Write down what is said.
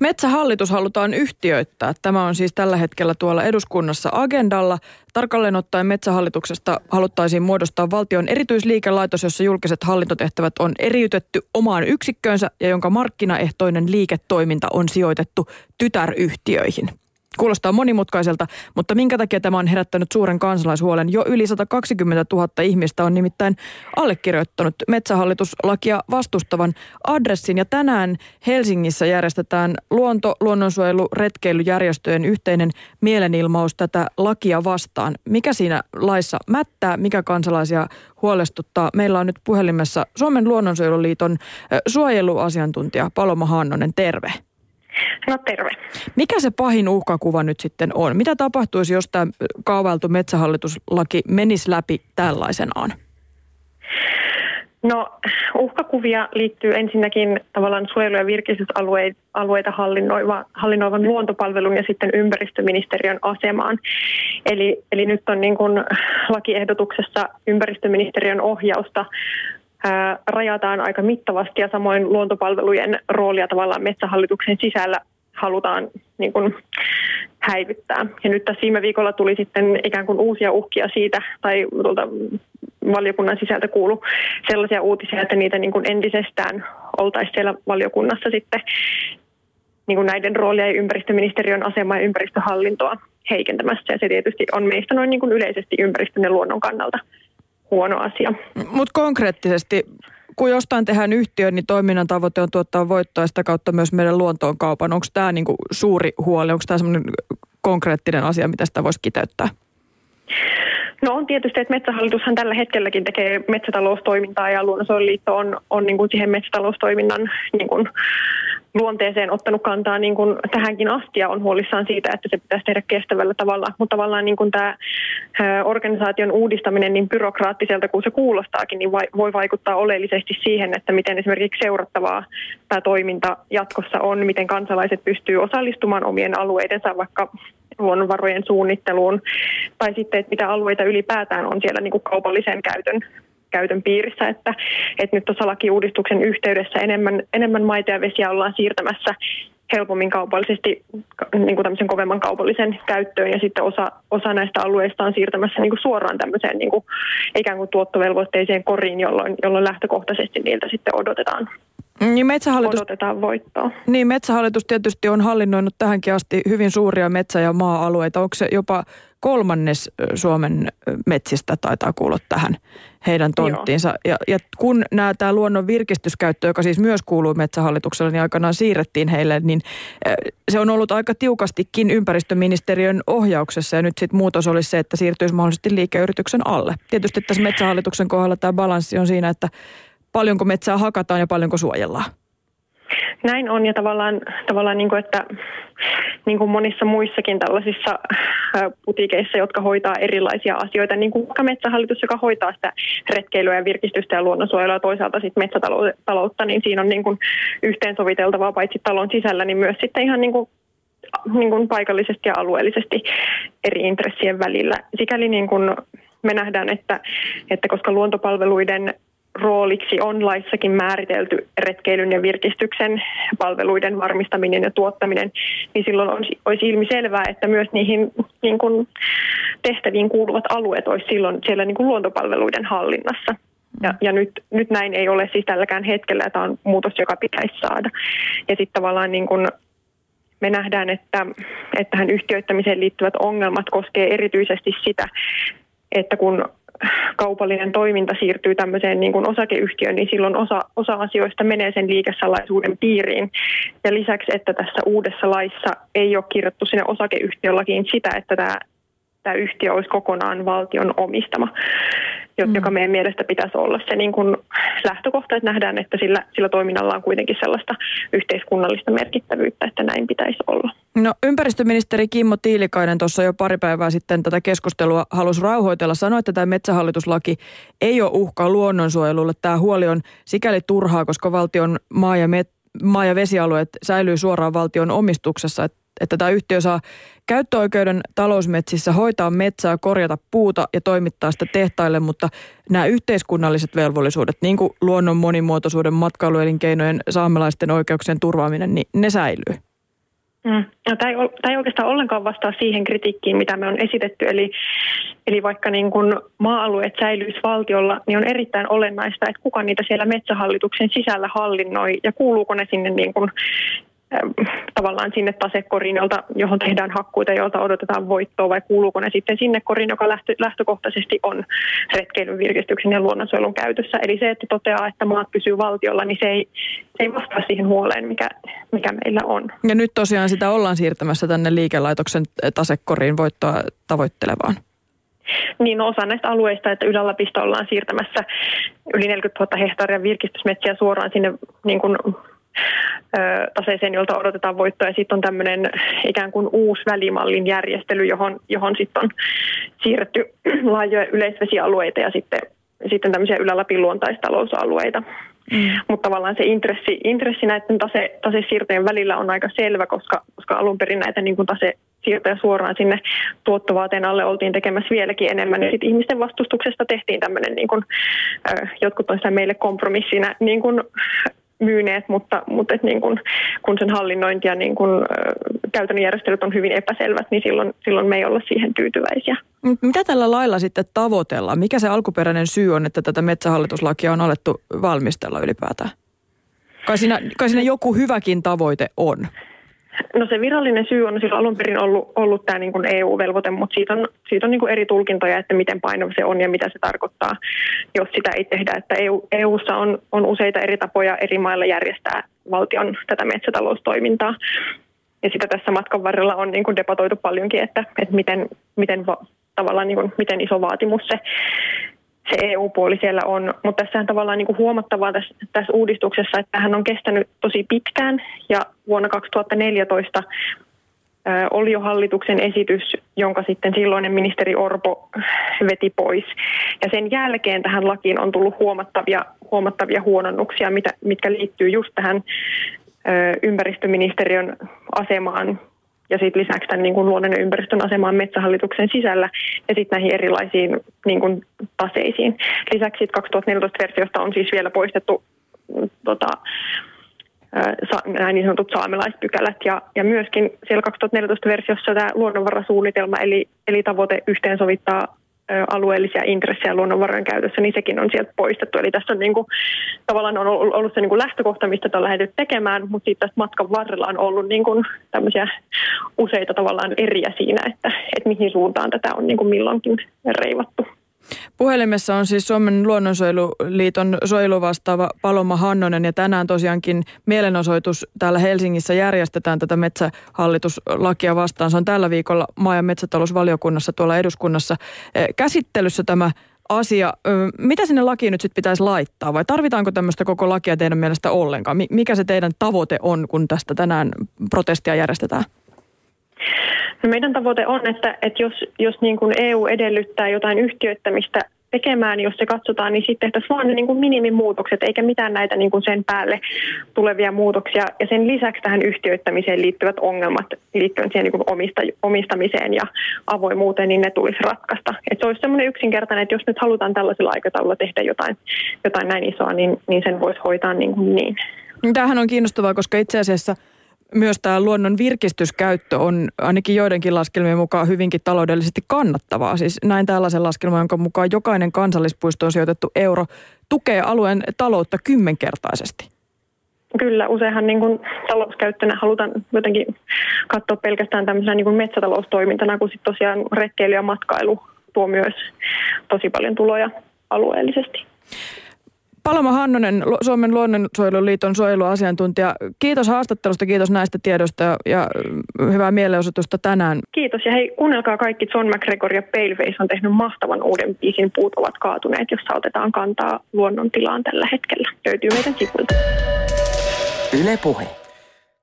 Metsähallitus halutaan yhtiöittää. Tämä on siis tällä hetkellä tuolla eduskunnassa agendalla. Tarkalleen ottaen Metsähallituksesta haluttaisiin muodostaa valtion erityisliikelaitos, jossa julkiset hallintotehtävät on eriytetty omaan yksikköönsä ja jonka markkinaehtoinen liiketoiminta on sijoitettu tytäryhtiöihin. Kuulostaa monimutkaiselta, mutta minkä takia tämä on herättänyt suuren kansalaishuolen? Jo yli 120 000 ihmistä on nimittäin allekirjoittanut metsähallituslakia vastustavan adressin. Ja tänään Helsingissä järjestetään luonto, luonnonsuojelu, retkeilyjärjestöjen yhteinen mielenilmaus tätä lakia vastaan. Mikä siinä laissa mättää, mikä kansalaisia huolestuttaa? Meillä on nyt puhelimessa Suomen luonnonsuojeluliiton suojeluasiantuntija Paloma Hannonen. Terve. No terve. Mikä se pahin uhkakuva nyt sitten on? Mitä tapahtuisi, jos tämä kaavailtu metsähallituslaki menisi läpi tällaisenaan? No uhkakuvia liittyy ensinnäkin tavallaan suojelu- ja virkistysalueita hallinnoiva, hallinnoivan luontopalvelun ja sitten ympäristöministeriön asemaan. Eli, eli nyt on niin kuin lakiehdotuksessa ympäristöministeriön ohjausta rajataan aika mittavasti ja samoin luontopalvelujen roolia tavallaan metsähallituksen sisällä halutaan niin kuin, häivyttää. Ja nyt tässä viime viikolla tuli sitten ikään kuin uusia uhkia siitä, tai tuolta valiokunnan sisältä kuulu sellaisia uutisia, että niitä niin kuin entisestään oltaisiin siellä valiokunnassa sitten niin kuin näiden roolia ja ympäristöministeriön asemaa ja ympäristöhallintoa heikentämässä. Ja se tietysti on meistä noin niin kuin yleisesti ympäristön ja luonnon kannalta huono asia. Mutta konkreettisesti, kun jostain tehdään yhtiö, niin toiminnan tavoite on tuottaa voittoa sitä kautta myös meidän luontoon kaupan. Onko tämä niinku suuri huoli? Onko tämä semmoinen konkreettinen asia, mitä sitä voisi kiteyttää? No on tietysti, että Metsähallitushan tällä hetkelläkin tekee metsätaloustoimintaa ja Luonnonsuojeluliitto on, on niin kuin siihen metsätaloustoiminnan niin kuin luonteeseen ottanut kantaa niin kuin tähänkin asti ja on huolissaan siitä, että se pitäisi tehdä kestävällä tavalla. Mutta tavallaan niin kuin tämä organisaation uudistaminen niin byrokraattiselta kuin se kuulostaakin, niin voi vaikuttaa oleellisesti siihen, että miten esimerkiksi seurattavaa tämä toiminta jatkossa on, miten kansalaiset pystyy osallistumaan omien alueidensa vaikka luonnonvarojen suunnitteluun, tai sitten, että mitä alueita ylipäätään on siellä niin kuin kaupallisen käytön käytön piirissä, että, että nyt tuossa lakiuudistuksen yhteydessä enemmän, enemmän maita ja vesiä ollaan siirtämässä helpommin kaupallisesti niin kuin tämmöisen kovemman kaupallisen käyttöön ja sitten osa, osa näistä alueista on siirtämässä niin kuin suoraan tämmöiseen niin kuin, ikään kuin tuottovelvoitteiseen koriin, jolloin, jolloin lähtökohtaisesti niiltä sitten odotetaan niin metsähallitus, odotetaan voittoa. Niin metsähallitus tietysti on hallinnoinut tähänkin asti hyvin suuria metsä- ja maa-alueita. Onko se jopa kolmannes Suomen metsistä taitaa kuulla tähän heidän tonttiinsa. Ja, ja kun nämä, tämä luonnon virkistyskäyttö, joka siis myös kuuluu metsähallitukselle, niin aikanaan siirrettiin heille, niin se on ollut aika tiukastikin ympäristöministeriön ohjauksessa. Ja nyt sitten muutos olisi se, että siirtyisi mahdollisesti liikeyrityksen alle. Tietysti tässä metsähallituksen kohdalla tämä balanssi on siinä, että paljonko metsää hakataan ja paljonko suojellaan. Näin on ja tavallaan, tavallaan niin kuin, että niin kuin monissa muissakin tällaisissa putikeissa, jotka hoitaa erilaisia asioita, niin kuin vaikka metsähallitus, joka hoitaa sitä retkeilyä ja virkistystä ja luonnonsuojelua ja toisaalta sitten metsätaloutta, niin siinä on niin kuin yhteensoviteltavaa paitsi talon sisällä, niin myös sitten ihan niin kuin niin kuin paikallisesti ja alueellisesti eri intressien välillä. Sikäli niin kuin me nähdään, että, että koska luontopalveluiden rooliksi on laissakin määritelty retkeilyn ja virkistyksen palveluiden varmistaminen ja tuottaminen, niin silloin on, olisi ilmiselvää, että myös niihin niin kuin tehtäviin kuuluvat alueet olisi silloin siellä niin kuin luontopalveluiden hallinnassa. Ja, ja nyt, nyt näin ei ole siis tälläkään hetkellä, että on muutos, joka pitäisi saada. Ja sitten tavallaan niin kuin me nähdään, että, että tähän yhtiöittämiseen liittyvät ongelmat koskee erityisesti sitä, että kun kaupallinen toiminta siirtyy tämmöiseen niin kuin osakeyhtiöön, niin silloin osa, osa asioista menee sen liikesalaisuuden piiriin. Ja lisäksi, että tässä uudessa laissa ei ole kirjattu sinne osakeyhtiölakiin sitä, että tämä, tämä yhtiö olisi kokonaan valtion omistama mm. joka meidän mielestä pitäisi olla se niin kuin lähtökohta, että nähdään, että sillä, sillä toiminnalla on kuitenkin sellaista yhteiskunnallista merkittävyyttä, että näin pitäisi olla. No ympäristöministeri Kimmo Tiilikainen tuossa jo pari päivää sitten tätä keskustelua halusi rauhoitella. Sanoi, että tämä metsähallituslaki ei ole uhka luonnonsuojelulle. Tämä huoli on sikäli turhaa, koska valtion maa- ja, met- maa- ja vesialueet säilyy suoraan valtion omistuksessa. Että että tämä yhtiö saa käyttöoikeuden talousmetsissä hoitaa metsää, korjata puuta ja toimittaa sitä tehtaille, mutta nämä yhteiskunnalliset velvollisuudet, niin kuin luonnon monimuotoisuuden, matkailuelinkeinojen, saamelaisten oikeuksien turvaaminen, niin ne säilyy. Mm. No, tämä, ei, tämä ei oikeastaan ollenkaan vastaa siihen kritiikkiin, mitä me on esitetty. Eli, eli vaikka niin kun maa-alueet säilyisi valtiolla, niin on erittäin olennaista, että kuka niitä siellä metsähallituksen sisällä hallinnoi ja kuuluuko ne sinne niin kun tavallaan sinne tasekoriin, jolta, johon tehdään hakkuita, jolta odotetaan voittoa, vai kuuluuko ne sitten sinne koriin, joka lähtö, lähtökohtaisesti on retkeilyn, virkistyksen ja luonnonsuojelun käytössä. Eli se, että toteaa, että maat pysyy valtiolla, niin se ei, se ei vastaa siihen huoleen, mikä, mikä meillä on. Ja nyt tosiaan sitä ollaan siirtämässä tänne liikelaitoksen tasekoriin voittoa tavoittelevaan. Niin no, osa näistä alueista, että Ylä-Lapista ollaan siirtämässä yli 40 000 hehtaaria virkistysmetsiä suoraan sinne niin kuin taseeseen, jolta odotetaan voittoa. Ja sitten on tämmöinen ikään kuin uusi välimallin järjestely, johon, johon sitten on siirretty laajoja yleisvesialueita ja sitten, sitten tämmöisiä Ylä-Lapin luontaistalousalueita. Mm. Mutta tavallaan se intressi, intressi näiden tase, tasesiirtojen välillä on aika selvä, koska, koska alun perin näitä niin kuin tase, siirtoja suoraan sinne tuottovaateen alle oltiin tekemässä vieläkin enemmän. Ja sitten ihmisten vastustuksesta tehtiin tämmöinen, niin kuin, jotkut on sitä meille kompromissina niin kuin, myyneet, mutta, mutta et niin kun, kun sen hallinnointi ja niin kun, käytännön järjestelyt on hyvin epäselvät, niin silloin, silloin me ei olla siihen tyytyväisiä. Mitä tällä lailla sitten tavoitellaan? Mikä se alkuperäinen syy on, että tätä metsähallituslakia on alettu valmistella ylipäätään? Kai siinä, kai siinä joku hyväkin tavoite on. No se virallinen syy on silloin alun perin ollut, ollut tämä niin EU-velvoite, mutta siitä on, siitä on niin kuin eri tulkintoja, että miten painava se on ja mitä se tarkoittaa, jos sitä ei tehdä. Että EU, EUssa on, on useita eri tapoja eri mailla järjestää valtion tätä metsätaloustoimintaa. Ja sitä tässä matkan varrella on niin kuin debatoitu paljonkin, että, että miten, miten, va, tavallaan niin kuin, miten iso vaatimus se se EU-puoli siellä on, mutta tässä on tavallaan niin kuin huomattavaa tässä, tässä uudistuksessa, että tähän on kestänyt tosi pitkään. Ja vuonna 2014 oli jo hallituksen esitys, jonka sitten silloinen ministeri Orpo veti pois. Ja sen jälkeen tähän lakiin on tullut huomattavia, huomattavia huononnuksia, mitä, mitkä liittyy just tähän ympäristöministeriön asemaan ja sitten lisäksi tämän niin kuin luonnon ja ympäristön asemaan metsähallituksen sisällä ja sitten näihin erilaisiin niin kuin taseisiin. Lisäksi 2014 versiosta on siis vielä poistettu mm, tota, nämä niin sanotut saamelaispykälät ja, ja myöskin siellä 2014 versiossa tämä luonnonvarasuunnitelma eli, eli tavoite yhteensovittaa alueellisia intressejä luonnonvarojen käytössä, niin sekin on sieltä poistettu. Eli tässä on niin kuin, tavallaan on ollut se niin kuin lähtökohta, mistä on lähdetty tekemään, mutta sitten tässä matkan varrella on ollut niin kuin tämmöisiä useita tavallaan eriä siinä, että, että mihin suuntaan tätä on niin kuin milloinkin reivattu. Puhelimessa on siis Suomen luonnonsuojeluliiton suojeluvastaava Paloma Hannonen ja tänään tosiaankin mielenosoitus täällä Helsingissä järjestetään tätä metsähallituslakia vastaan. Se on tällä viikolla maa- ja metsätalousvaliokunnassa tuolla eduskunnassa eh, käsittelyssä tämä asia. Mitä sinne lakiin nyt sitten pitäisi laittaa vai tarvitaanko tämmöistä koko lakia teidän mielestä ollenkaan? Mikä se teidän tavoite on, kun tästä tänään protestia järjestetään? No meidän tavoite on, että, että jos, jos niin kuin EU edellyttää jotain yhtiöittämistä tekemään, jos se katsotaan, niin sitten tehtäisiin vain ne niin kuin minimimuutokset, eikä mitään näitä niin kuin sen päälle tulevia muutoksia. Ja sen lisäksi tähän yhtiöittämiseen liittyvät ongelmat liittyen siihen niin kuin omista, omistamiseen ja avoimuuteen, niin ne tulisi ratkaista. Et se olisi semmoinen yksinkertainen, että jos nyt halutaan tällaisella aikataululla tehdä jotain, jotain näin isoa, niin, niin sen voisi hoitaa niin. Kuin niin. Tämähän on kiinnostavaa, koska itse asiassa – myös tämä luonnon virkistyskäyttö on ainakin joidenkin laskelmien mukaan hyvinkin taloudellisesti kannattavaa. Siis näin tällaisen laskelman, jonka mukaan jokainen kansallispuistoon sijoitettu euro tukee alueen taloutta kymmenkertaisesti. Kyllä, useinhan niin kuin talouskäyttönä halutaan jotenkin katsoa pelkästään tämmöisenä niin kuin metsätaloustoimintana, kun sitten tosiaan retkeily ja matkailu tuo myös tosi paljon tuloja alueellisesti. Paloma Hannonen, Suomen luonnonsuojeluliiton suojeluasiantuntija. Kiitos haastattelusta, kiitos näistä tiedosta ja hyvää mielenosoitusta tänään. Kiitos ja hei, kuunnelkaa kaikki. John McGregor ja Paleface on tehnyt mahtavan uuden biisin Puut ovat kaatuneet, jossa otetaan kantaa luonnon tilaan tällä hetkellä. Löytyy meidän sivuilta. Yle Puhe.